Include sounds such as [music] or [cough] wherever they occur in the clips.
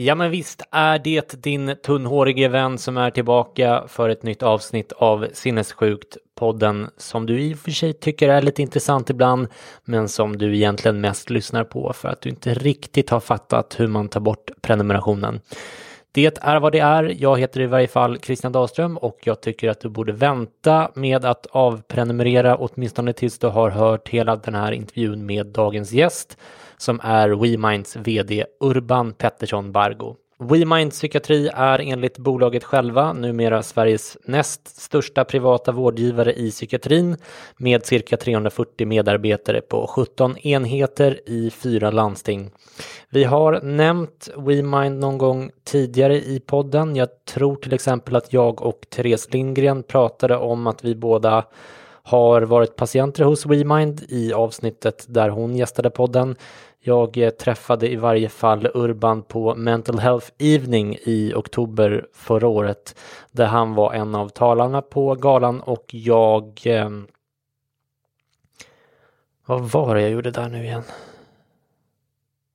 Ja men visst är det din tunnhårige vän som är tillbaka för ett nytt avsnitt av Sinnessjukt podden som du i och för sig tycker är lite intressant ibland men som du egentligen mest lyssnar på för att du inte riktigt har fattat hur man tar bort prenumerationen. Det är vad det är. Jag heter i varje fall Christian Dahlström och jag tycker att du borde vänta med att avprenumerera åtminstone tills du har hört hela den här intervjun med dagens gäst som är WeMinds VD Urban Pettersson Bargo. WeMind Psykiatri är enligt bolaget själva numera Sveriges näst största privata vårdgivare i psykiatrin med cirka 340 medarbetare på 17 enheter i fyra landsting. Vi har nämnt WeMind någon gång tidigare i podden. Jag tror till exempel att jag och Therese Lindgren pratade om att vi båda har varit patienter hos WeMind i avsnittet där hon gästade podden. Jag eh, träffade i varje fall Urban på Mental Health Evening i oktober förra året där han var en av talarna på galan och jag... Eh, vad var det jag gjorde där nu igen?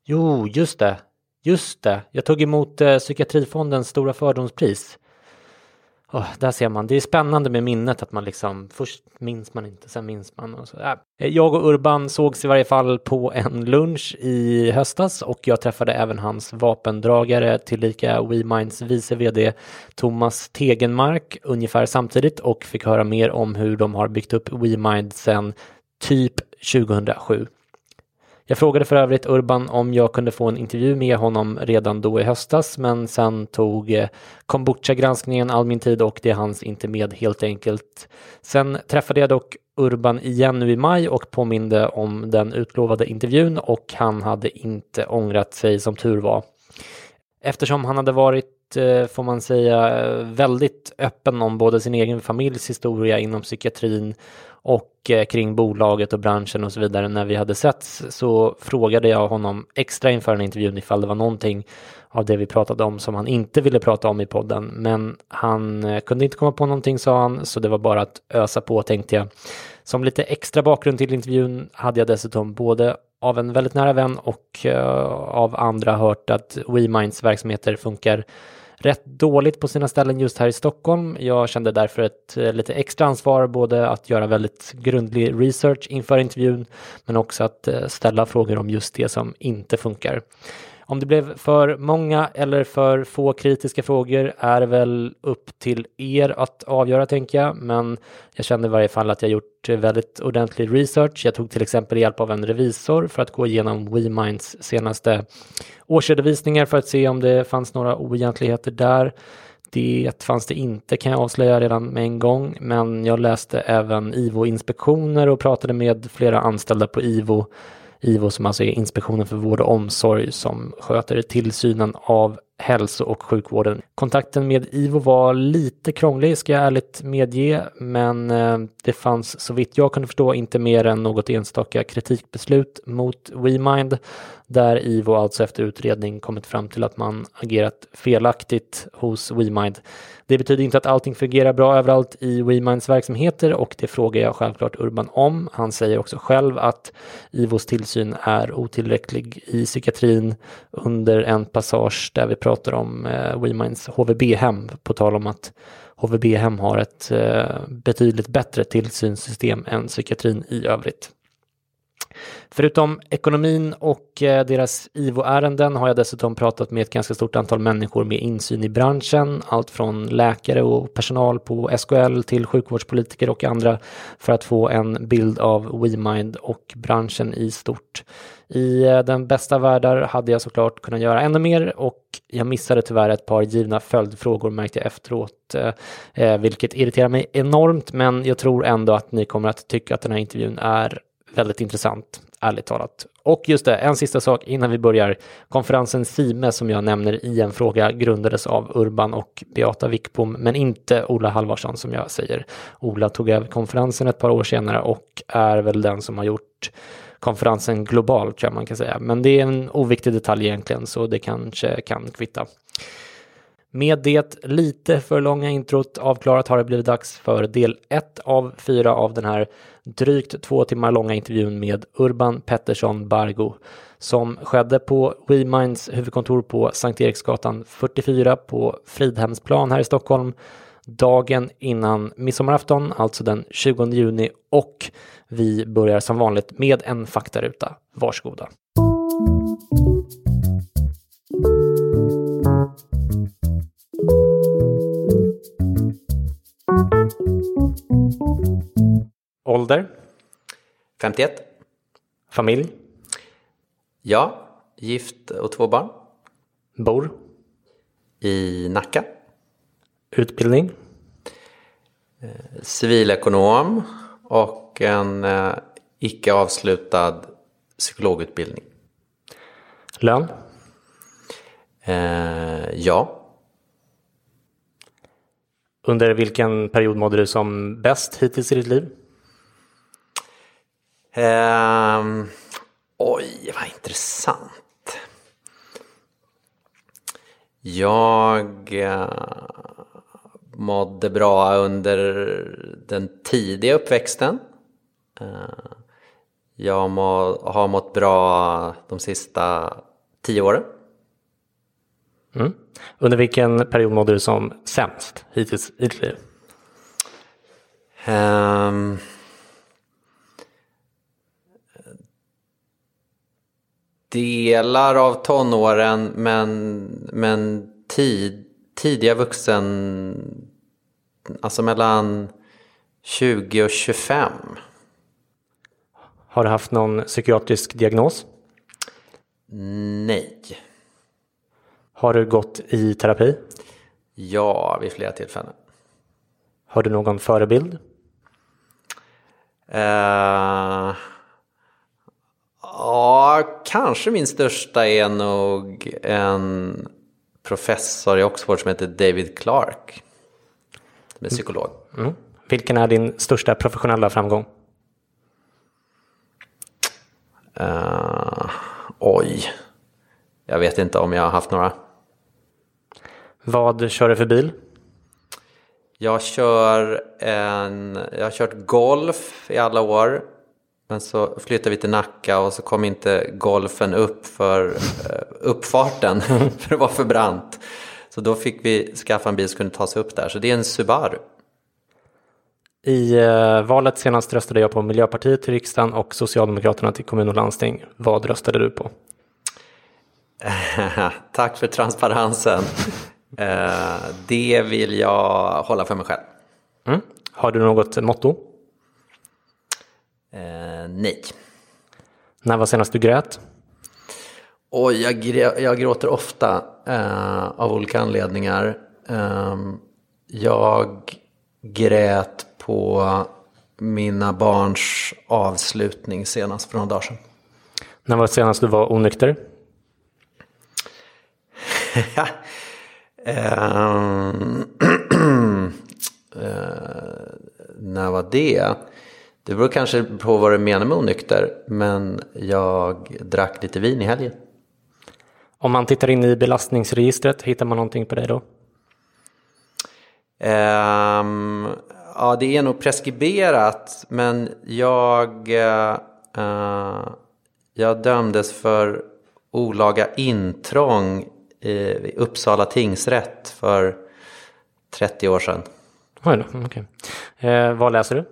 Jo, just det. Just det. Jag tog emot eh, Psykiatrifondens stora fördomspris. Oh, där ser man, det är spännande med minnet att man liksom först minns man inte, sen minns man. Och så. Äh. Jag och Urban sågs i varje fall på en lunch i höstas och jag träffade även hans vapendragare tillika WeMinds vice vd Thomas Tegenmark ungefär samtidigt och fick höra mer om hur de har byggt upp WeMind sedan typ 2007. Jag frågade för övrigt Urban om jag kunde få en intervju med honom redan då i höstas men sen tog eh, kombucha-granskningen all min tid och det hanns inte med helt enkelt. Sen träffade jag dock Urban igen nu i maj och påminde om den utlovade intervjun och han hade inte ångrat sig som tur var. Eftersom han hade varit, Eh, får man säga, väldigt öppen om både sin egen familjs historia inom psykiatrin och eh, kring bolaget och branschen och så vidare när vi hade setts så frågade jag honom extra inför den intervjun ifall det var någonting av det vi pratade om som han inte ville prata om i podden. Men han eh, kunde inte komma på någonting sa han, så det var bara att ösa på tänkte jag. Som lite extra bakgrund till intervjun hade jag dessutom både av en väldigt nära vän och av andra hört att WeMinds verksamheter funkar rätt dåligt på sina ställen just här i Stockholm. Jag kände därför ett eh, lite extra ansvar både att göra väldigt grundlig research inför intervjun men också att eh, ställa frågor om just det som inte funkar. Om det blev för många eller för få kritiska frågor är väl upp till er att avgöra tänker jag. Men jag kände i varje fall att jag gjort väldigt ordentlig research. Jag tog till exempel hjälp av en revisor för att gå igenom WeMinds senaste årsredovisningar för att se om det fanns några oegentligheter där. Det fanns det inte kan jag avslöja redan med en gång, men jag läste även IVO-inspektioner och pratade med flera anställda på IVO IVO som alltså är Inspektionen för vård och omsorg som sköter tillsynen av hälso och sjukvården. Kontakten med IVO var lite krånglig ska jag ärligt medge, men eh, det fanns så vitt jag kunde förstå inte mer än något enstaka kritikbeslut mot WeMind där IVO alltså efter utredning kommit fram till att man agerat felaktigt hos WeMind. Det betyder inte att allting fungerar bra överallt i WeMinds verksamheter och det frågar jag självklart Urban om. Han säger också själv att IVOs tillsyn är otillräcklig i psykiatrin under en passage där vi pratar om eh, WeMinds HVB-hem på tal om att HVB-hem har ett eh, betydligt bättre tillsynssystem än psykiatrin i övrigt. Förutom ekonomin och eh, deras IVO-ärenden har jag dessutom pratat med ett ganska stort antal människor med insyn i branschen, allt från läkare och personal på SKL till sjukvårdspolitiker och andra för att få en bild av WeMind och branschen i stort. I eh, den bästa världar hade jag såklart kunnat göra ännu mer och jag missade tyvärr ett par givna följdfrågor märkte jag efteråt, eh, vilket irriterar mig enormt, men jag tror ändå att ni kommer att tycka att den här intervjun är väldigt intressant, ärligt talat. Och just det, en sista sak innan vi börjar. Konferensen Sime som jag nämner i en fråga grundades av Urban och Beata Wickbom, men inte Ola Halvarsson som jag säger. Ola tog över konferensen ett par år senare och är väl den som har gjort konferensen global tror jag man kan säga. Men det är en oviktig detalj egentligen så det kanske kan kvitta. Med det lite för långa introt avklarat har det blivit dags för del 1 av 4 av den här drygt två timmar långa intervjun med Urban Pettersson Bargo som skedde på WeMinds huvudkontor på Sankt Eriksgatan 44 på Fridhemsplan här i Stockholm dagen innan midsommarafton, alltså den 20 juni och vi börjar som vanligt med en faktaruta. Varsågoda. Ålder? 51. Familj? Ja, gift och två barn. Bor? I Nacka. Utbildning? Civilekonom och en eh, icke avslutad psykologutbildning. Lön? Eh, ja, Under vilken period mådde du som bäst hittills i ditt liv? Ehm, oj, vad intressant. Jag eh, mådde bra under den tidiga uppväxten. Eh, jag må, har mått bra de sista tio åren. Mm. Under vilken period mådde du som sämst hittills i ditt liv? Ehm, delar av tonåren men, men tid, tidiga vuxen, alltså mellan 20 och 25. Har du haft någon psykiatrisk diagnos? Nej. Har du gått i terapi? Ja, vid flera tillfällen. Har du någon förebild? Eh, ja, kanske min största är nog en professor i Oxford som heter David Clark. Som är psykolog. Mm. Vilken är din största professionella framgång? Eh, oj, jag vet inte om jag har haft några. Vad kör du för bil? Jag kör en, jag har kört golf i alla år. Men så flyttade vi till Nacka och så kom inte golfen upp för eh, uppfarten. [laughs] för det var för brant. Så då fick vi skaffa en bil som kunde ta sig upp där. Så det är en Subaru. I eh, valet senast röstade jag på Miljöpartiet till riksdagen och Socialdemokraterna till kommun och landsting. Vad röstade du på? [laughs] Tack för transparensen. Eh, det vill jag hålla för mig själv. Mm. Har du något motto? Eh, nej. När var senast du grät? Oj, jag, jag gråter ofta eh, av olika anledningar. Eh, jag grät på mina barns avslutning senast för några dagar sedan. När var senast du var onykter? [laughs] Ehm, [clears throat] eh, när var det? Det beror kanske på vad du menar med onykter. Men jag drack lite vin i helgen. Om man tittar in i belastningsregistret, hittar man någonting på dig då? Ehm, ja, det är nog preskriberat. Men jag, eh, jag dömdes för olaga intrång i Uppsala tingsrätt för 30 år sedan. Oj då, okej. Eh, vad läser du?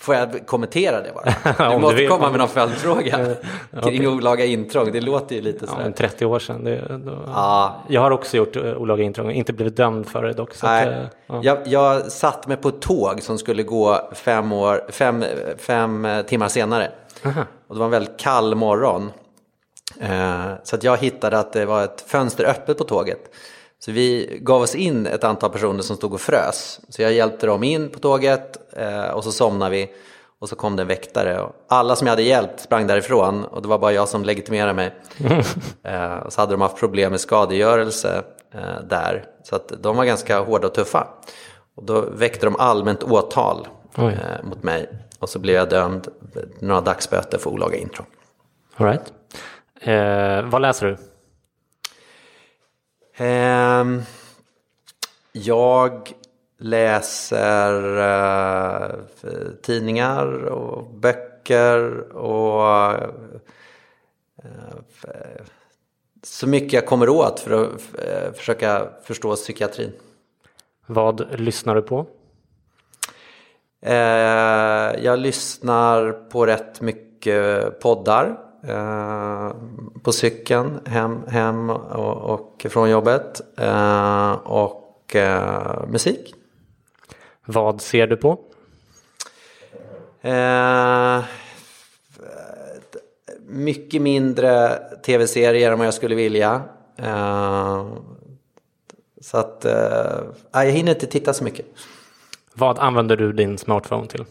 Får jag kommentera det bara? [laughs] Du du måste vill. komma med någon följdfråga kring olaga intrång. Det låter ju lite Ja, sådär. men 30 år sedan. Det, då... Ja. Jag har också gjort uh, olaga intrång, inte blivit dömd för det dock. Så att, Nej, eh, ja. jag, jag satt mig på ett tåg som skulle gå fem, år, fem, fem eh, timmar senare. Och det var en väldigt kall morgon. Eh, så att jag hittade att det var ett fönster öppet på tåget. Så vi gav oss in ett antal personer som stod och frös. Så jag hjälpte dem in på tåget eh, och så somnade vi. Och så kom det en väktare. Och alla som jag hade hjälpt sprang därifrån och det var bara jag som legitimerade mig. [laughs] och så hade de haft problem med skadegörelse eh, där. Så att de var ganska hårda och tuffa. Och då väckte de allmänt åtal Oj. mot mig. Och så blev jag dömd några dagsböter för olaga intrång. All right. eh, vad läser du? Ehm, jag läser eh, tidningar och böcker och eh, f- så mycket jag kommer åt för att eh, försöka förstå psykiatrin. Vad lyssnar du på? Eh, jag lyssnar på rätt mycket poddar. Eh, på cykeln hem, hem och, och från jobbet. Eh, och eh, musik. Vad ser du på? Eh, mycket mindre tv-serier än vad jag skulle vilja. Eh, så att jag hinner inte titta så mycket. Vad använder du din smartphone till?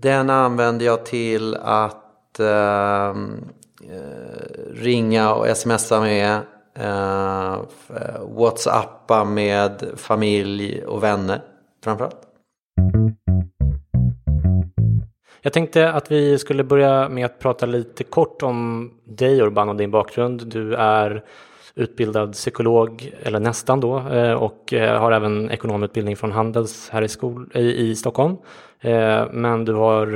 Den använder jag till att ehm, eh, ringa och smsa med. Eh, Whatsappa med familj och vänner framförallt. Jag tänkte att vi skulle börja med att prata lite kort om dig Urban och din bakgrund. Du är utbildad psykolog, eller nästan då, eh, och eh, har även ekonomutbildning från Handels här i, skol, i, i Stockholm. Eh, men du har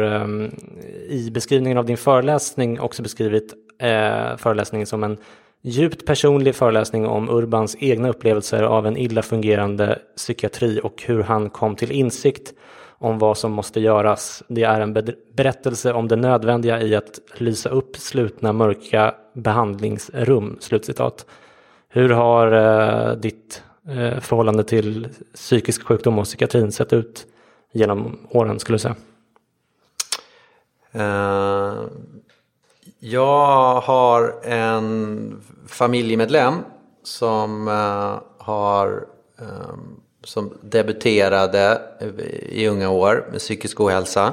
i beskrivningen av din föreläsning också beskrivit föreläsningen som en djupt personlig föreläsning om Urbans egna upplevelser av en illa fungerande psykiatri och hur han kom till insikt om vad som måste göras. Det är en berättelse om det nödvändiga i att lysa upp slutna mörka behandlingsrum. Slutcitat. Hur har eh, ditt eh, förhållande till psykisk sjukdom och psykiatrin sett ut genom åren skulle du säga? Eh, jag har en familjemedlem som eh, har eh, som debuterade i unga år med psykisk ohälsa.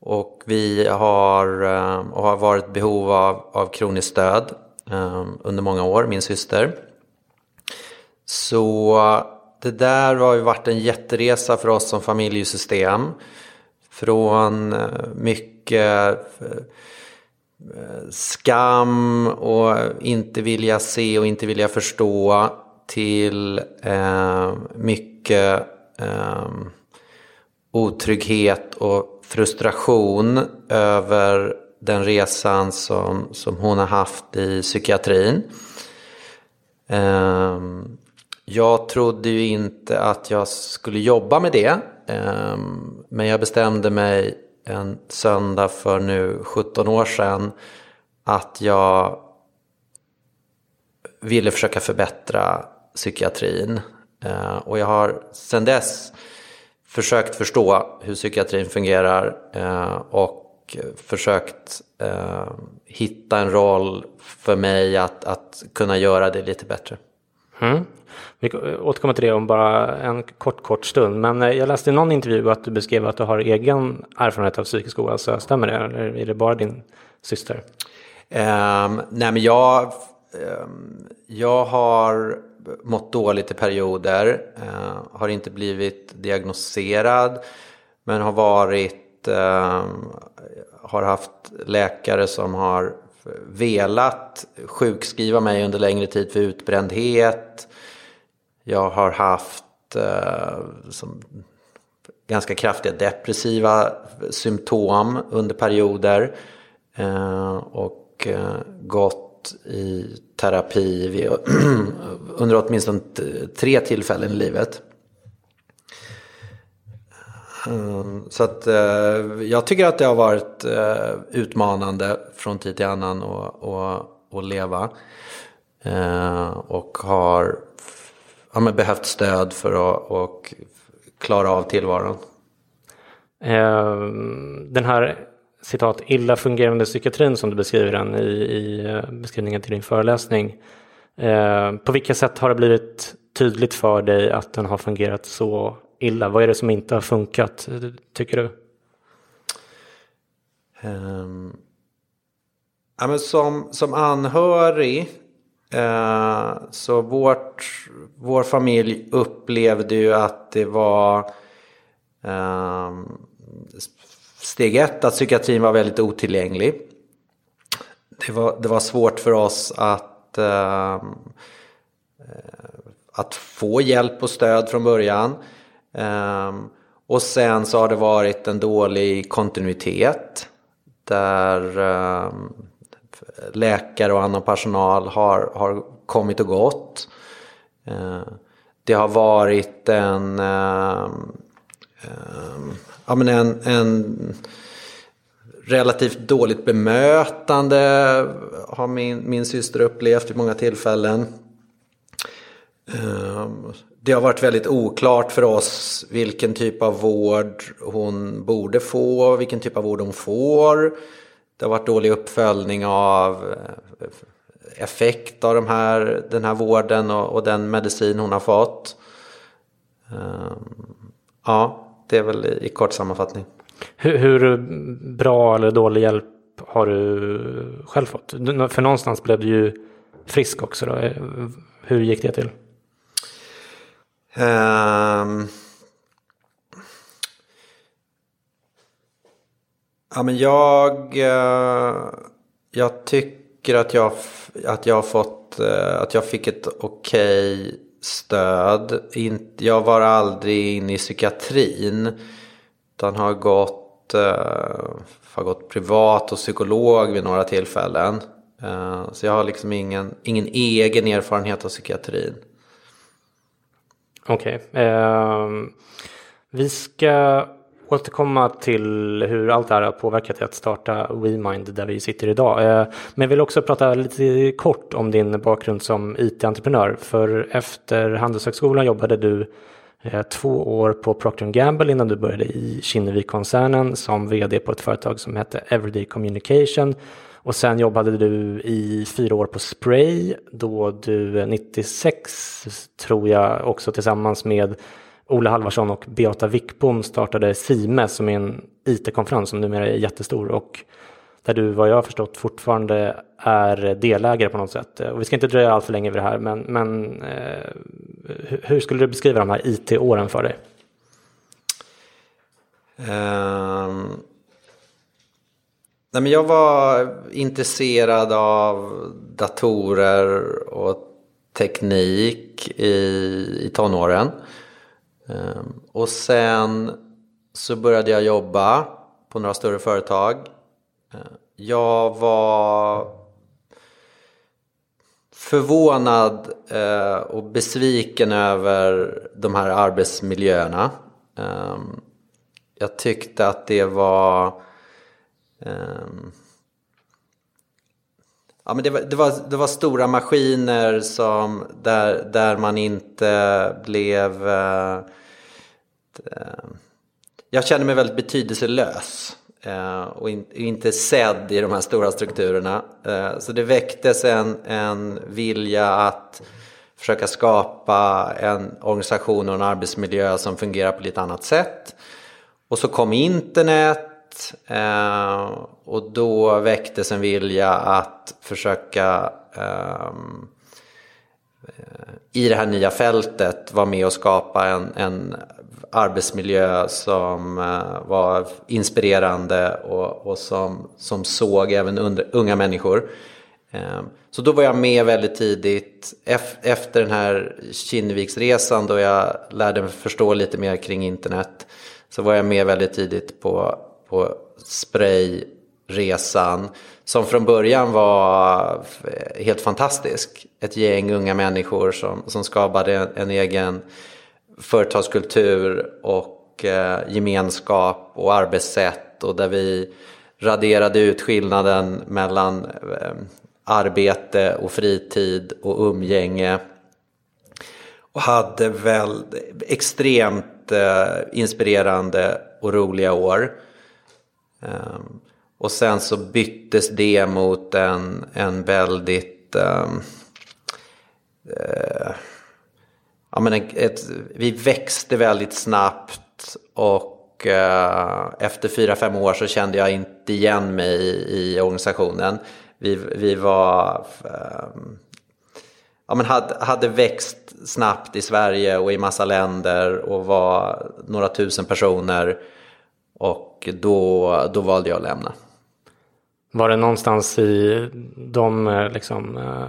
Och vi har, eh, och har varit i behov av, av kroniskt stöd Ehm, under många år, min syster. Så det där har ju varit en jätteresa för oss som familjesystem. Från eh, mycket eh, skam och inte vilja se och inte vilja förstå till eh, mycket eh, otrygghet och frustration över den resan som, som hon har haft i psykiatrin. Ehm, jag trodde ju inte att jag skulle jobba med det. Ehm, men jag bestämde mig en söndag för nu 17 år sedan att jag ville försöka förbättra psykiatrin. Ehm, och jag har sedan dess försökt förstå hur psykiatrin fungerar och och försökt eh, hitta en roll för mig att, att kunna göra det lite bättre. Mm. Vi återkommer till det om bara en kort, kort stund. Men eh, jag läste i någon intervju att du beskrev att du har egen erfarenhet av psykisk ohälsa. Stämmer det? Eller är det bara din syster? Um, nej men jag ehm, jag har mått dåligt i perioder. Eh, har inte blivit diagnostiserad. Men har varit, eh, har haft läkare som har velat sjukskriva mig under längre tid för utbrändhet. Jag har haft eh, som, ganska kraftiga depressiva symptom under perioder. Eh, och eh, gått i terapi vid, [clears throat] under åtminstone tre tillfällen i livet. Ehm, så att eh, jag tycker att det har varit eh, utmanande från tid till annan att leva. Ehm, och har ja, behövt stöd för att och klara av tillvaron. Ehm, den här citat illa fungerande psykiatrin som du beskriver den i, i eh, beskrivningen till din föreläsning. På vilka sätt har det blivit tydligt för dig att den har fungerat så illa? Vad är det som inte har funkat, tycker du? Um, ja, men som, som anhörig uh, så vårt, vår familj upplevde ju att det var um, steg ett att psykiatrin var väldigt otillgänglig. Det var, det var svårt för oss att, uh, att få hjälp och stöd från början. Ehm, och sen så har det varit en dålig kontinuitet. Där ehm, läkare och annan personal har, har kommit och gått. Ehm, det har varit en, ja, men en, en relativt dåligt bemötande har min, min syster upplevt vid många tillfällen. Ehm, det har varit väldigt oklart för oss vilken typ av vård hon borde få, vilken typ av vård hon får. Det har varit dålig uppföljning av eh, effekt av de här, den här vården och, och den medicin hon har fått. Ehm, ja, det är väl i kort sammanfattning. Hur, hur, bra eller dålig hjälp har du själv fått? För någonstans blev du ju frisk också. Då. Eh, hur gick det till? Um, ja, men jag, uh, jag tycker att jag, att jag har fått, uh, att jag fick ett okej okay stöd. In, jag var aldrig inne i psykiatrin. Utan har gått, uh, har gått privat och psykolog vid några tillfällen. så jag har liksom ingen, ingen egen erfarenhet av psykiatrin. Okej. Okay. Eh, vi ska återkomma till hur allt det här har påverkat dig att starta WeMind där vi sitter idag. Ehm, men jag vill också prata lite kort om din bakgrund som IT-entreprenör. För efter Handelshögskolan jobbade du eh, två år på Procter Gamble innan du började i Kinnevik-koncernen som vd på ett företag som hette Everyday Communication och sen jobbade du i fyra år på Spray då du 96 tror jag också tillsammans med Ola Halvarsson och Beata Wickbom startade Sime som är en IT-konferens som numera är jättestor och där du vad jag har förstått fortfarande är delägare på något sätt. Och vi ska inte dröja allt för länge vid det här men, men eh, hur skulle du beskriva de här IT-åren för dig? Um, Nej, men jag var intresserad av datorer och teknik i, i tonåren. Ehm, och sen så började jag jobba på några större företag. Ehm, jag var förvånad eh, och besviken över de här arbetsmiljöerna. Ehm, jag tyckte att det var Ehm. ja, men det, var, det, var, det var stora maskiner som, där, där man inte blev... Uh, jag kände mig väldigt betydelselös. Uh, och in, inte sedd i de här stora strukturerna. Uh, så det väcktes en, en vilja att försöka skapa en organisation och en arbetsmiljö som fungerar på lite annat sätt. Och så kom internet Eh, och då väcktes en vilja att försöka ehm, eh, i det här nya fältet vara med och skapa en, en arbetsmiljö som eh, var inspirerande och, och som, som såg även under, unga människor. Ehm, så då var jag med väldigt tidigt efter den här Kinneviksresan då jag lärde mig förstå lite mer kring internet. Så var jag med väldigt tidigt på, på Sprayresan som från början var helt fantastisk. Ett gäng unga människor som, som skapade en, en egen företagskultur och eh, gemenskap och arbetssätt och där vi raderade ut skillnaden mellan eh, arbete och fritid och umgänge. Och hade väl extremt eh, inspirerande och roliga år. Um, och sen så byttes det mot en, en väldigt... Um, uh, ja, men ett, ett, vi växte väldigt snabbt och uh, efter fyra fem år så kände jag inte igen mig i, i organisationen vi, vi var... Um, ja, men hade, hade växt snabbt i Sverige och i massa länder och var några tusen personer. Och då, då valde jag att lämna. Var det någonstans i de eh, liksom, eh,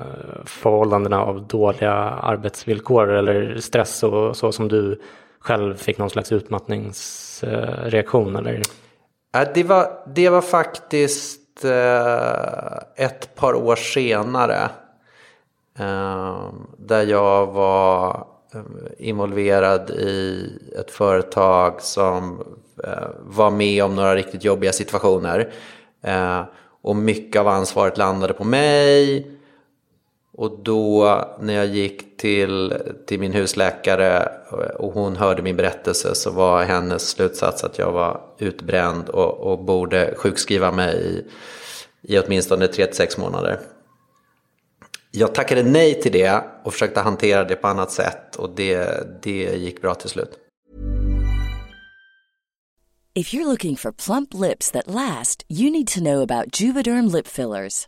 förhållandena av dåliga arbetsvillkor eller stress och så som du själv fick någon slags utmattningsreaktion? Eller? Det, var, det var faktiskt Eh, ett par år senare. Där jag var Eh, involverad i ett företag som eh, var med om några riktigt jobbiga situationer. Eh, och mycket av ansvaret landade på mig. Och då när jag gick till, till min husläkare och hon hörde min berättelse så var hennes slutsats att jag var utbränd och, och borde sjukskriva mig i, i åtminstone 3-6 månader. Jag tackade nej till det och försökte hantera det på annat sätt och det, det gick bra till slut. If you're looking for plump lips that last, you need to know about Juvederm lip fillers.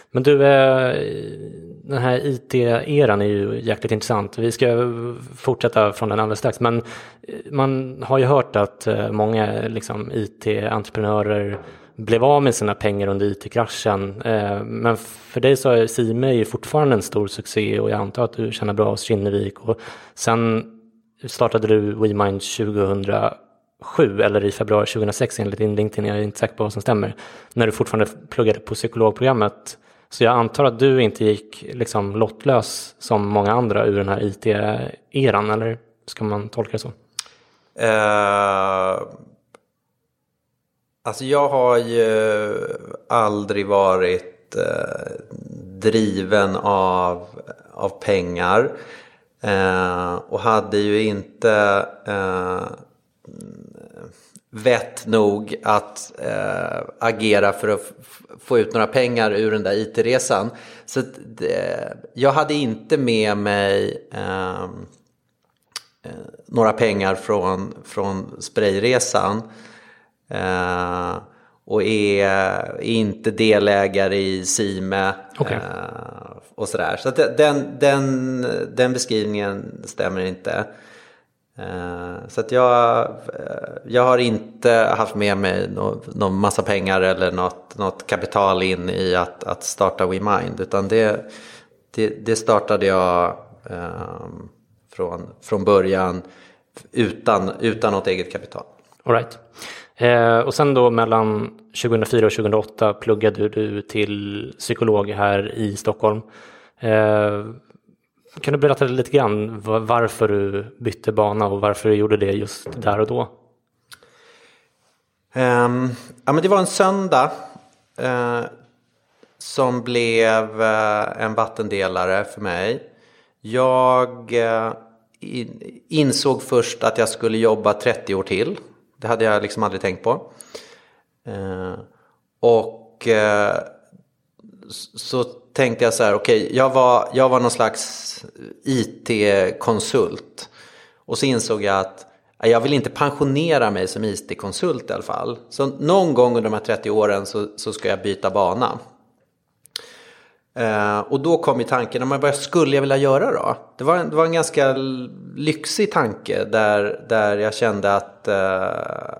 Men du, eh, den här IT-eran är ju jäkligt intressant. Vi ska fortsätta från den alldeles strax. Men eh, man har ju hört att eh, många liksom, IT-entreprenörer blev av med sina pengar under IT-kraschen. Men för dig så är Sime ju fortfarande en stor succé och jag antar att du känner bra hos Kinnevik. Och sen startade du WeMind 2007 eller i februari 2006 enligt din LinkedIn. Jag är inte säker på vad som stämmer. När du fortfarande pluggade på psykologprogrammet så jag antar att du inte gick liksom lottlös som många andra ur den här IT-eran, eller ska man tolka det så? Uh, alltså jag har ju aldrig varit uh, driven av, av pengar. Uh, och hade ju inte vett nog att eh, agera för att få ut några pengar ur den där IT-resan. Så det, jag hade inte med mig ehm, eh, några pengar från, från sprayresan. Eh, och är, är, inte delägare i Sime okay. Eh, och sådär. Så den, den, den beskrivningen stämmer inte. Eh, så att jag, eh, jag har inte haft med mig någon, någon massa pengar eller något, något kapital in i att, att starta WeMind. Utan det, det, det startade jag um, från, från början utan, utan något eget kapital. All right. Eh, och sen då mellan 2004 och 2008 pluggade du till psykolog här i Stockholm. Eh, kan du berätta lite grann varför du bytte bana och varför du gjorde det just där och då? Um, ja, men det var en söndag uh, som blev uh, en vattendelare för mig. Jag eh, uh, in, insåg först att jag skulle jobba 30 år till. Det hade jag liksom aldrig tänkt på. och så tänkte jag så här, okej, okay, jag, var, jag var någon slags IT-konsult. Och så insåg jag att jag vill inte pensionera mig som IT-konsult i alla fall. Så någon gång under de här 30 åren så, så ska jag byta bana. Eh, och då kom ju tanken, men vad skulle jag vilja göra då? Det var en, det var en ganska lyxig tanke där, där jag kände att eh,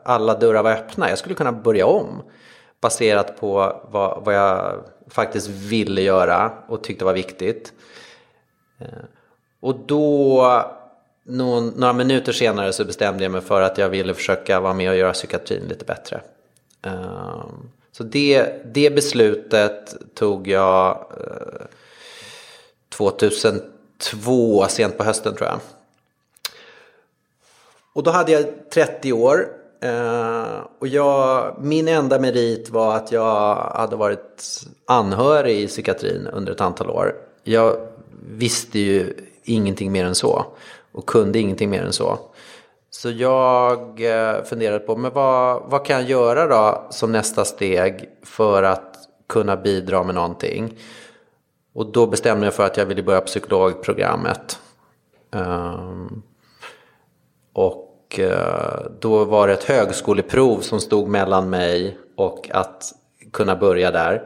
alla dörrar var öppna. Jag skulle kunna börja om baserat på vad, vad jag faktiskt ville göra och tyckte var viktigt. Eh, och då, någon, några minuter senare så bestämde jag mig för att jag ville försöka vara med och göra psykiatrin lite bättre. Ehm, så det, det beslutet tog jag eh, 2002, sent på hösten tror jag. Och då hade jag 30 år Eh, och jag, min enda merit var att jag hade varit anhörig i psykiatrin under ett antal år. Jag visste ju ingenting mer än så och kunde ingenting mer än så. Så jag eh, funderade på, men vad, vad kan jag göra då som nästa steg för att kunna bidra med någonting? Och då bestämde jag för att jag ville börja psykologprogrammet. Um, och och eh, då var det ett högskoleprov som stod mellan mig och att kunna börja där.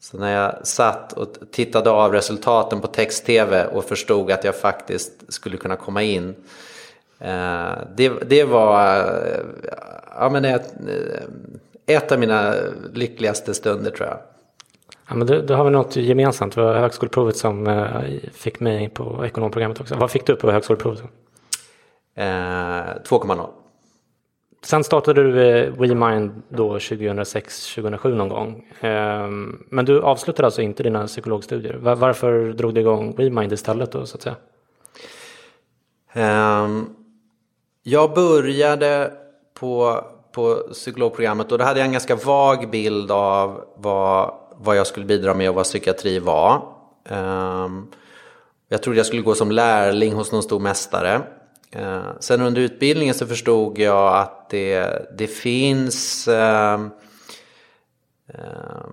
Så när jag satt och tittade av resultaten på text-tv och förstod att jag faktiskt skulle kunna komma in. Eh, det, det var eh, ja, men ett, ett av mina lyckligaste stunder tror jag. Ja, men då, då har vi något gemensamt. Det var högskoleprovet som fick mig på ekonomprogrammet också. Vad fick du på högskoleprovet? Eh, 2,0. Sen startade du eh, WeMind då 2006-2007 någon gång. Eh, men du avslutade alltså inte dina psykologstudier. Var, varför drog du igång WeMind istället då så att säga? Eh, jag började på, på psykologprogrammet och då hade jag en ganska vag bild av vad, vad jag skulle bidra med och vad psykiatri var. Ehm, jag trodde jag skulle gå som lärling hos någon stor mästare. Eh, sen under utbildningen så förstod jag att det, det finns eh, eh,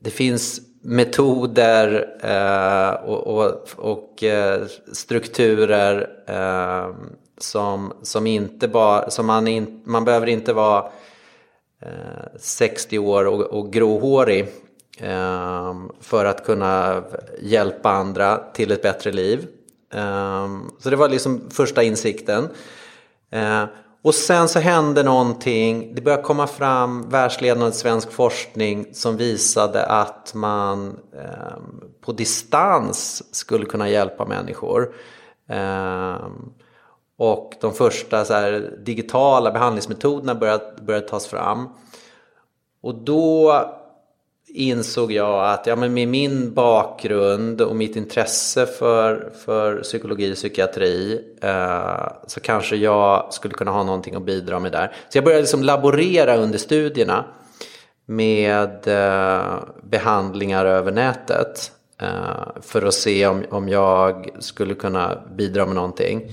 det finns metoder eh, och, och, och eh, strukturer eh, som, som inte bara, som man, in, man behöver inte vara eh, 60 år och, och gråhårig ehm, för att kunna hjälpa andra till ett bättre liv. Ehm, så det var liksom första insikten. Ehm, och sen så hände någonting, det började komma fram världsledande svensk forskning som visade att man ehm, på distans skulle kunna hjälpa människor. Och de första så här, digitala behandlingsmetoderna började, började tas fram. Och då insåg jag att ja, men med min bakgrund och mitt intresse för, för psykologi och psykiatri eh, så kanske jag skulle kunna ha någonting att bidra med där. Så jag började liksom laborera under studierna med eh, behandlingar över nätet eh, för att se om, om jag skulle kunna bidra med någonting.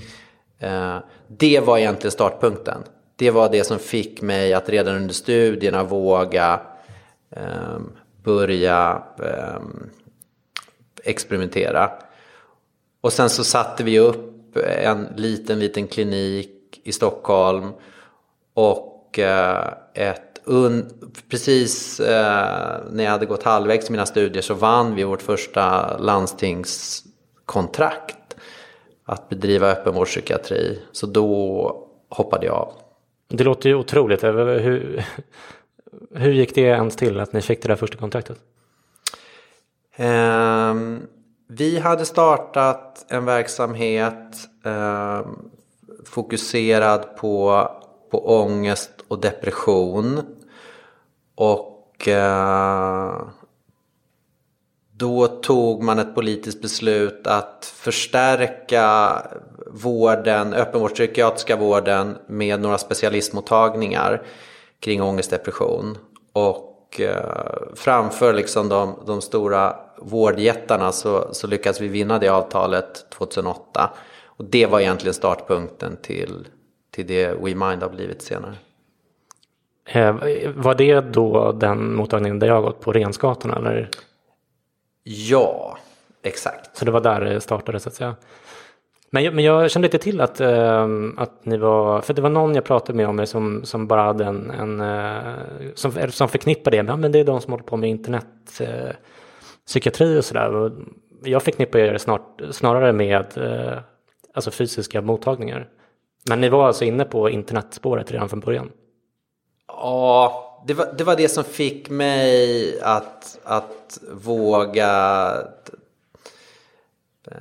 Eh, det var egentligen startpunkten. Det var det som fick mig att redan under studierna våga eh, börja eh, experimentera. Och sen så satte vi upp en liten, liten klinik i Stockholm. Och eh, ett un, precis eh, när jag hade gått halvvägs i mina studier så vann vi vårt första landstingskontrakt att bedriva öppenvårdspsykiatri. Så då hoppade jag av. Det låter ju otroligt. Hur, hur gick det ens till att ni fick det där första kontraktet? Um, vi hade startat en verksamhet um, fokuserad på, på ångest och depression. Och uh, då tog man ett politiskt beslut att förstärka vården, öppenvårdspsykiatriska vården med några specialistmottagningar kring ångest depression. Och eh, framför liksom de, de stora vårdjättarna så, så lyckades vi vinna det avtalet 2008. Och det var egentligen startpunkten till, till det WeMind har blivit senare. Eh, var det då den mottagningen där jag gått på Rensgatan eller? Ja, exakt. Så det var där det startade så att säga. Men jag, men jag kände inte till att, äh, att ni var, för det var någon jag pratade med om er som, som bara hade en, en äh, som, som förknippade det med, ja, men det är de som håller på med internet, äh, psykiatri eh, och sådär. Jag förknippar er snart, snarare med eh, alltså fysiska mottagningar. Men ni var alltså inne på internetspåret redan från början? Ja, det var, det var det som fick mig att, att våga Eh,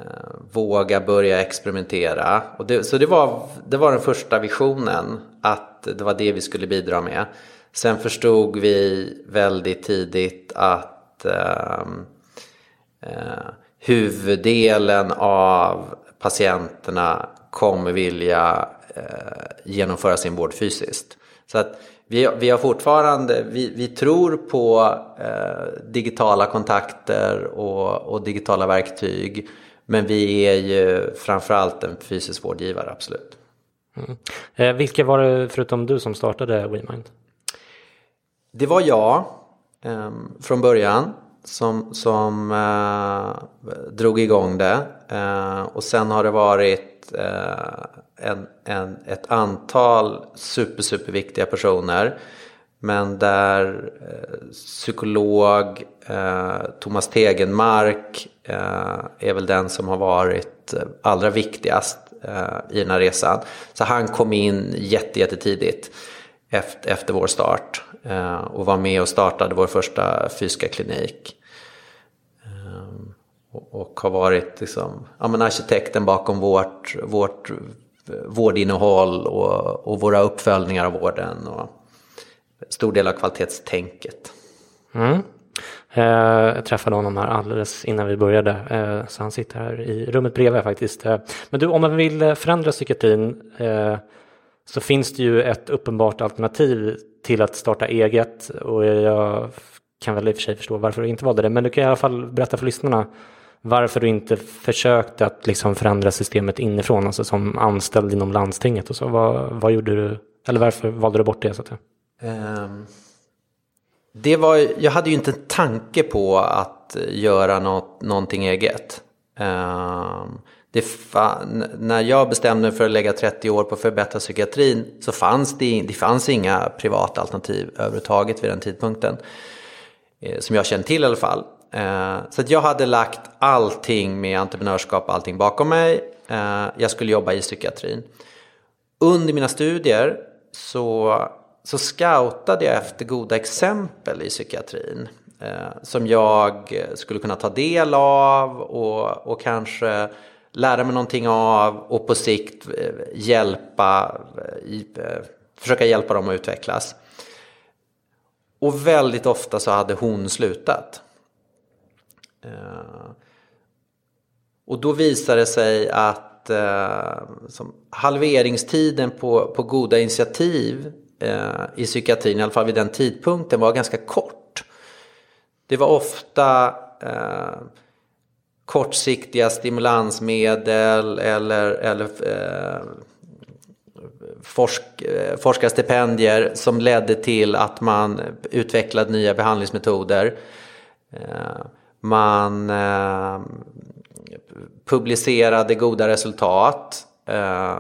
våga börja experimentera. Och det, så det var, det var den första visionen, att det var det vi skulle bidra med. Sen förstod vi väldigt tidigt att eh, eh, huvuddelen av patienterna kommer vilja eh, genomföra sin vård fysiskt. Så att vi, vi har fortfarande, vi, vi tror på eh, digitala kontakter och, och digitala verktyg. Men vi är ju framförallt en fysisk vårdgivare, absolut. Mm. Eh, vilka var det förutom du som startade WeMind? Det var jag eh, från början som, som eh, drog igång det. Eh, och sen har det varit en, en, ett antal super, superviktiga personer. Men där eh, psykolog eh, Thomas Tegenmark eh, är väl den som har varit eh, allra viktigast eh, i den här resan. Så han kom in jättetidigt efter, efter vår start eh, och var med och startade vår första fysiska klinik. Eh, och, och har varit liksom, ja, men arkitekten bakom vårt, vårt eh, vårdinnehåll och, och våra uppföljningar av vården. Och, stor del av kvalitetstänket. Mm. Eh, jag träffade honom här alldeles innan vi började, eh, så han sitter här i rummet bredvid faktiskt. Eh, men du, om man vill förändra psykiatrin så finns det ju ett uppenbart alternativ till att starta eget och jag kan väl i och för sig förstå varför du inte valde det, men du kan i alla fall berätta för lyssnarna varför du inte försökte att liksom förändra systemet inifrån, alltså som anställd inom landstinget och så. Vad, vad gjorde du, eller varför valde du bort det? Så att säga? Ehm, det var, jag hade ju inte en tanke på att göra något, någonting eget. Ehm, när jag bestämde mig för att lägga 30 år på att förbättra psykiatrin så fanns det, det fanns inga privata alternativ överhuvudtaget vid den tidpunkten. Eh, som jag kände till i alla fall. Ehm, så att jag hade lagt allting med entreprenörskap och allting bakom mig. Ehm, jag skulle jobba i psykiatrin. Under mina studier så så scoutade jag efter goda exempel i psykiatrin. Eh, som jag skulle kunna ta del av och, och kanske lära mig någonting av och på sikt eh, hjälpa, eh, eh, försöka hjälpa dem att utvecklas. och väldigt ofta så hade hon slutat. Och då visade det sig att som halveringstiden på, på goda initiativ Eh, i psykiatrin, i alla fall vid den tidpunkten, var ganska kort. Det var ofta eh, kortsiktiga stimulansmedel eller, eller eh, forsk, eh, forskarstipendier som ledde till att man utvecklade nya behandlingsmetoder. Eh, man eh, publicerade goda resultat. Eh,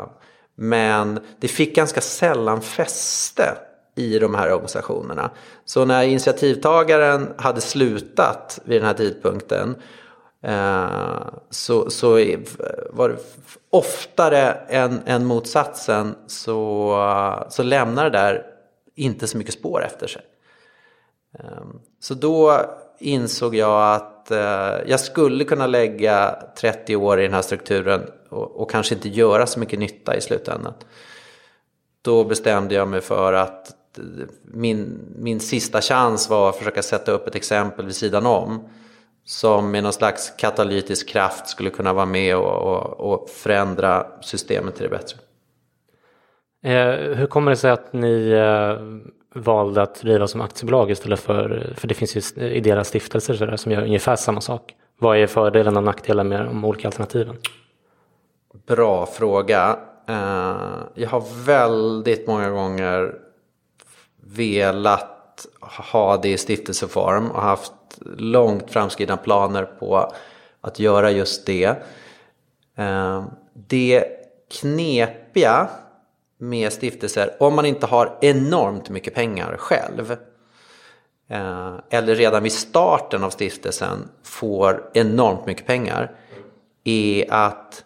men det fick ganska sällan fäste i de här organisationerna. Så när initiativtagaren hade slutat vid den här tidpunkten eh, så, så var det oftare än, än motsatsen så, så lämnar det där inte så mycket spår efter sig. Ehm, så då insåg jag att eh, jag skulle kunna lägga 30 år i den här strukturen och, och kanske inte göra så mycket nytta i slutändan. Då bestämde jag mig för att min, min sista chans var att försöka sätta upp ett exempel vid sidan om som med någon slags katalytisk kraft skulle kunna vara med och, och, och förändra systemet till det bättre. Eh, hur kommer det sig att ni eh, valde att driva som aktiebolag istället för, för det finns ju ideella stiftelser där, som gör ungefär samma sak. Vad är fördelarna och nackdelarna med de olika alternativen? Bra fråga. Eh, jag har väldigt många gånger velat ha det i stiftelseform och haft långt framskridna planer på att göra just det. Eh, det knepiga med stiftelser, om man inte har enormt mycket pengar själv eh, eller redan vid starten av stiftelsen får enormt mycket pengar är att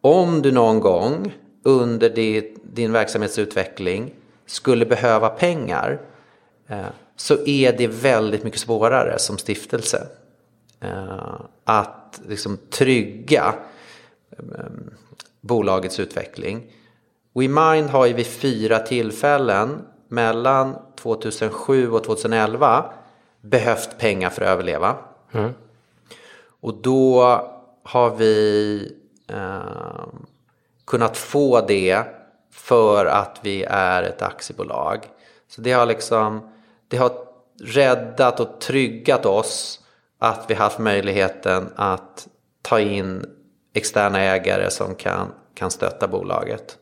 om du någon gång under din verksamhetsutveckling skulle behöva pengar eh, så är det väldigt mycket svårare som stiftelse eh, att liksom trygga eh, bolagets utveckling. WeMind har ju vid fyra tillfällen mellan 2007 och 2011 behövt pengar för att överleva. Mm. Och då har vi eh, kunnat få det för att vi är ett aktiebolag. Så det har liksom det har räddat och tryggat oss att vi haft möjligheten att ta in externa ägare som kan, kan stötta bolaget.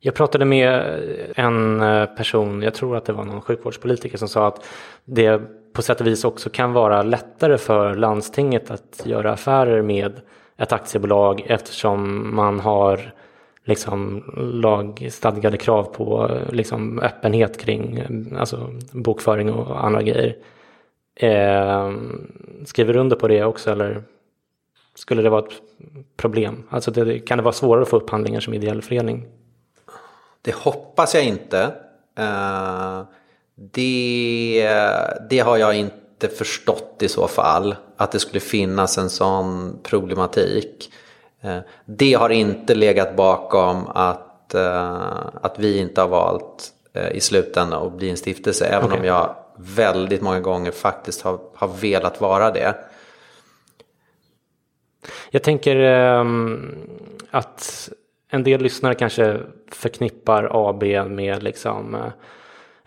Jag pratade med en eh, person, jag tror att det var någon sjukvårdspolitiker som sa att det på sätt och vis också kan vara lättare för landstinget att göra affärer med ett aktiebolag eftersom man har liksom lagstadgade krav på liksom öppenhet kring alltså bokföring och andra grejer. Eh, skriver du under på det också eller skulle det vara ett problem? Alltså det, kan det vara svårare att få upphandlingar som ideell förening? Det hoppas jag inte. Eh, det, det har jag inte förstått i så fall. Att det skulle finnas en sån problematik. Eh, det har inte legat bakom att, eh, att vi inte har valt eh, i slutändan att bli en stiftelse. Även okay. om jag väldigt många gånger faktiskt har, har velat vara det. Jag tänker um, att en del lyssnare kanske förknippar AB med liksom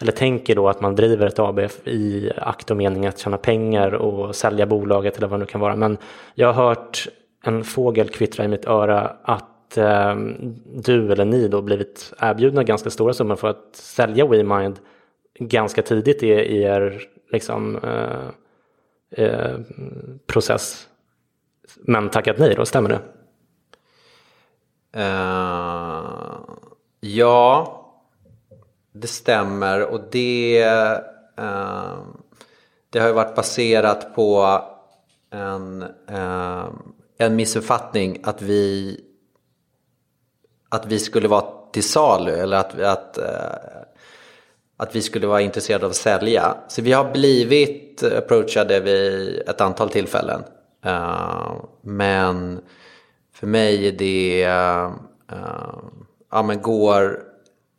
eller tänker då att man driver ett AB i akt och mening att tjäna pengar och sälja bolaget eller vad det nu kan vara. Men jag har hört en fågel kvittra i mitt öra att eh, du eller ni då blivit erbjudna ganska stora summor för att sälja WeMind ganska tidigt i, i er liksom, eh, eh, process. Men tackat nej då, stämmer det? Uh, ja, det stämmer och det, eh, det har ju varit baserat på en, eh, en missuppfattning att vi, att vi skulle vara till salu eller att, att, eh, att vi skulle vara intresserade av att sälja. Så vi har blivit approachade vid ett antal tillfällen. Eh, men för mig är det, eh, ja men går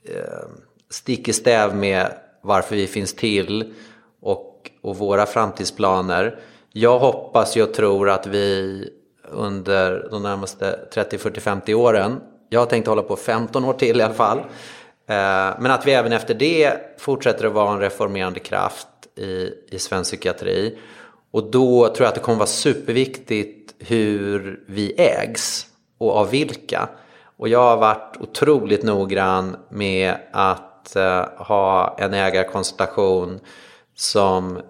eh, stick i stäv med varför vi finns till och, och våra framtidsplaner. Jag hoppas och tror att vi under de närmaste 30, 40, 50 åren, jag har tänkt hålla på 15 år till i alla fall, eh, men att vi även efter det fortsätter att vara en reformerande kraft i, i svensk psykiatri. Och då tror jag att det kommer vara superviktigt hur vi ägs och av vilka. Och jag har varit otroligt noggrann med att att eh, ha en ägarkonstellation som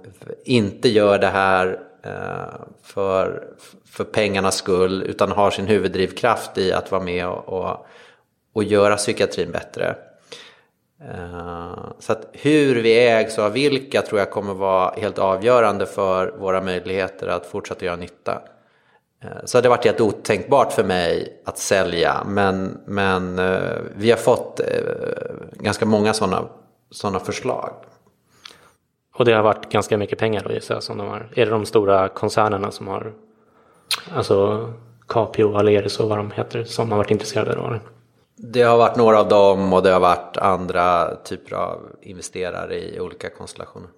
inte gör det här eh, för, för pengarnas skull utan har sin huvuddrivkraft i att vara med och, och, och göra psykiatrin bättre. Eh, så att hur vi ägs och av vilka tror jag kommer vara helt avgörande för våra möjligheter att fortsätta göra nytta. Eh, så det har varit helt otänkbart för mig att sälja men, men eh, vi har fått eh, ganska många sådana såna förslag. Och det har varit ganska mycket pengar då gissar jag som de har. Är det de stora koncernerna som har, alltså Capio, Aleris och vad de heter, som har varit intresserade då? Det har varit några av dem och det har varit andra typer av investerare i olika konstellationer.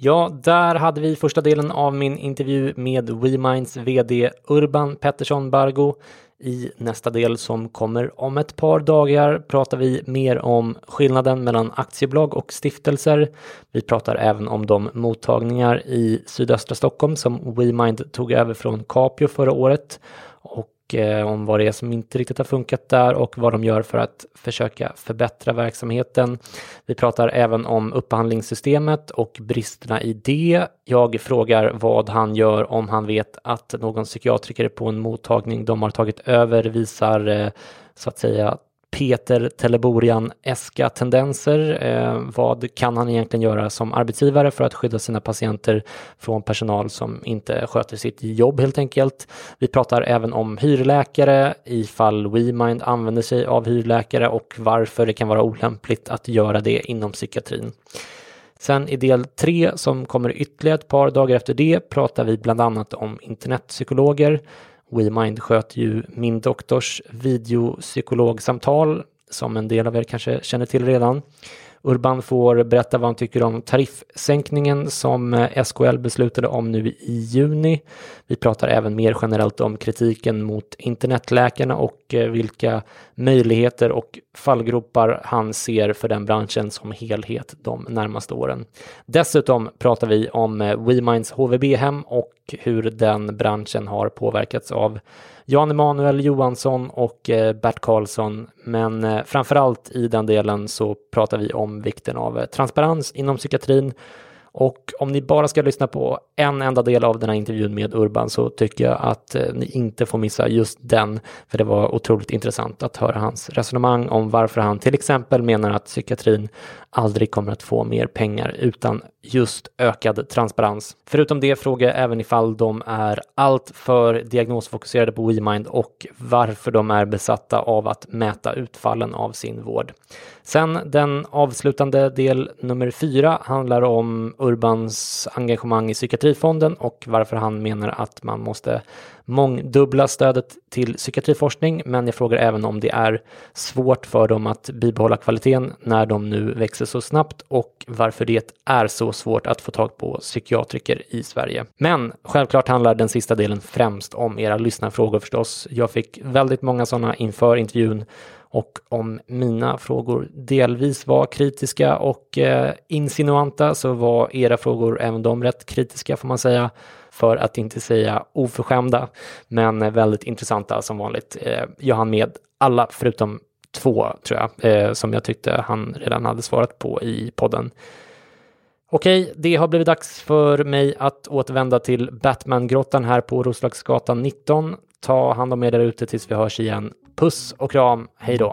Ja, där hade vi första delen av min intervju med WeMinds VD Urban Pettersson Bargo. I nästa del som kommer om ett par dagar pratar vi mer om skillnaden mellan aktiebolag och stiftelser. Vi pratar även om de mottagningar i sydöstra Stockholm som WeMind tog över från Capio förra året och Eh, om vad det är som inte riktigt har funkat där och vad de gör för att försöka förbättra verksamheten. Vi pratar även om upphandlingssystemet och bristerna i det. Jag frågar vad han gör om han vet att någon psykiatriker på en mottagning de har tagit över visar eh, så att säga Peter Teleborian eska tendenser. Eh, vad kan han egentligen göra som arbetsgivare för att skydda sina patienter från personal som inte sköter sitt jobb helt enkelt? Vi pratar även om hyrläkare ifall WeMind använder sig av hyrläkare och varför det kan vara olämpligt att göra det inom psykiatrin. Sen i del tre som kommer ytterligare ett par dagar efter det pratar vi bland annat om internetpsykologer. WeMind sköter ju min doktors videopsykologsamtal som en del av er kanske känner till redan. Urban får berätta vad han tycker om tariffsänkningen som eh, SKL beslutade om nu i juni. Vi pratar även mer generellt om kritiken mot internetläkarna och eh, vilka möjligheter och fallgropar han ser för den branschen som helhet de närmaste åren. Dessutom pratar vi om eh, WeMinds HVB-hem och hur den branschen har påverkats av Jan Emanuel Johansson och eh, Bert Karlsson. Men eh, framförallt i den delen så pratar vi om vikten av eh, transparens inom psykiatrin och om ni bara ska lyssna på en enda del av den här intervjun med Urban så tycker jag att ni inte får missa just den. För det var otroligt intressant att höra hans resonemang om varför han till exempel menar att psykiatrin aldrig kommer att få mer pengar utan just ökad transparens. Förutom det frågar jag även ifall de är allt för diagnosfokuserade på WeMind och varför de är besatta av att mäta utfallen av sin vård. Sen den avslutande del nummer fyra handlar om Urbans engagemang i psykiatrifonden och varför han menar att man måste mångdubbla stödet till psykiatriforskning. Men jag frågar även om det är svårt för dem att bibehålla kvaliteten när de nu växer så snabbt och varför det är så svårt att få tag på psykiatriker i Sverige. Men självklart handlar den sista delen främst om era lyssnarfrågor förstås. Jag fick väldigt många sådana inför intervjun och om mina frågor delvis var kritiska och eh, insinuanta så var era frågor även de rätt kritiska får man säga för att inte säga oförskämda men väldigt intressanta som vanligt. Eh, jag hann med alla förutom två tror jag eh, som jag tyckte han redan hade svarat på i podden. Okej, det har blivit dags för mig att återvända till Batman-grottan här på Roslagsgatan 19. Ta hand om er där ute tills vi hörs igen. Puss och kram, hej då!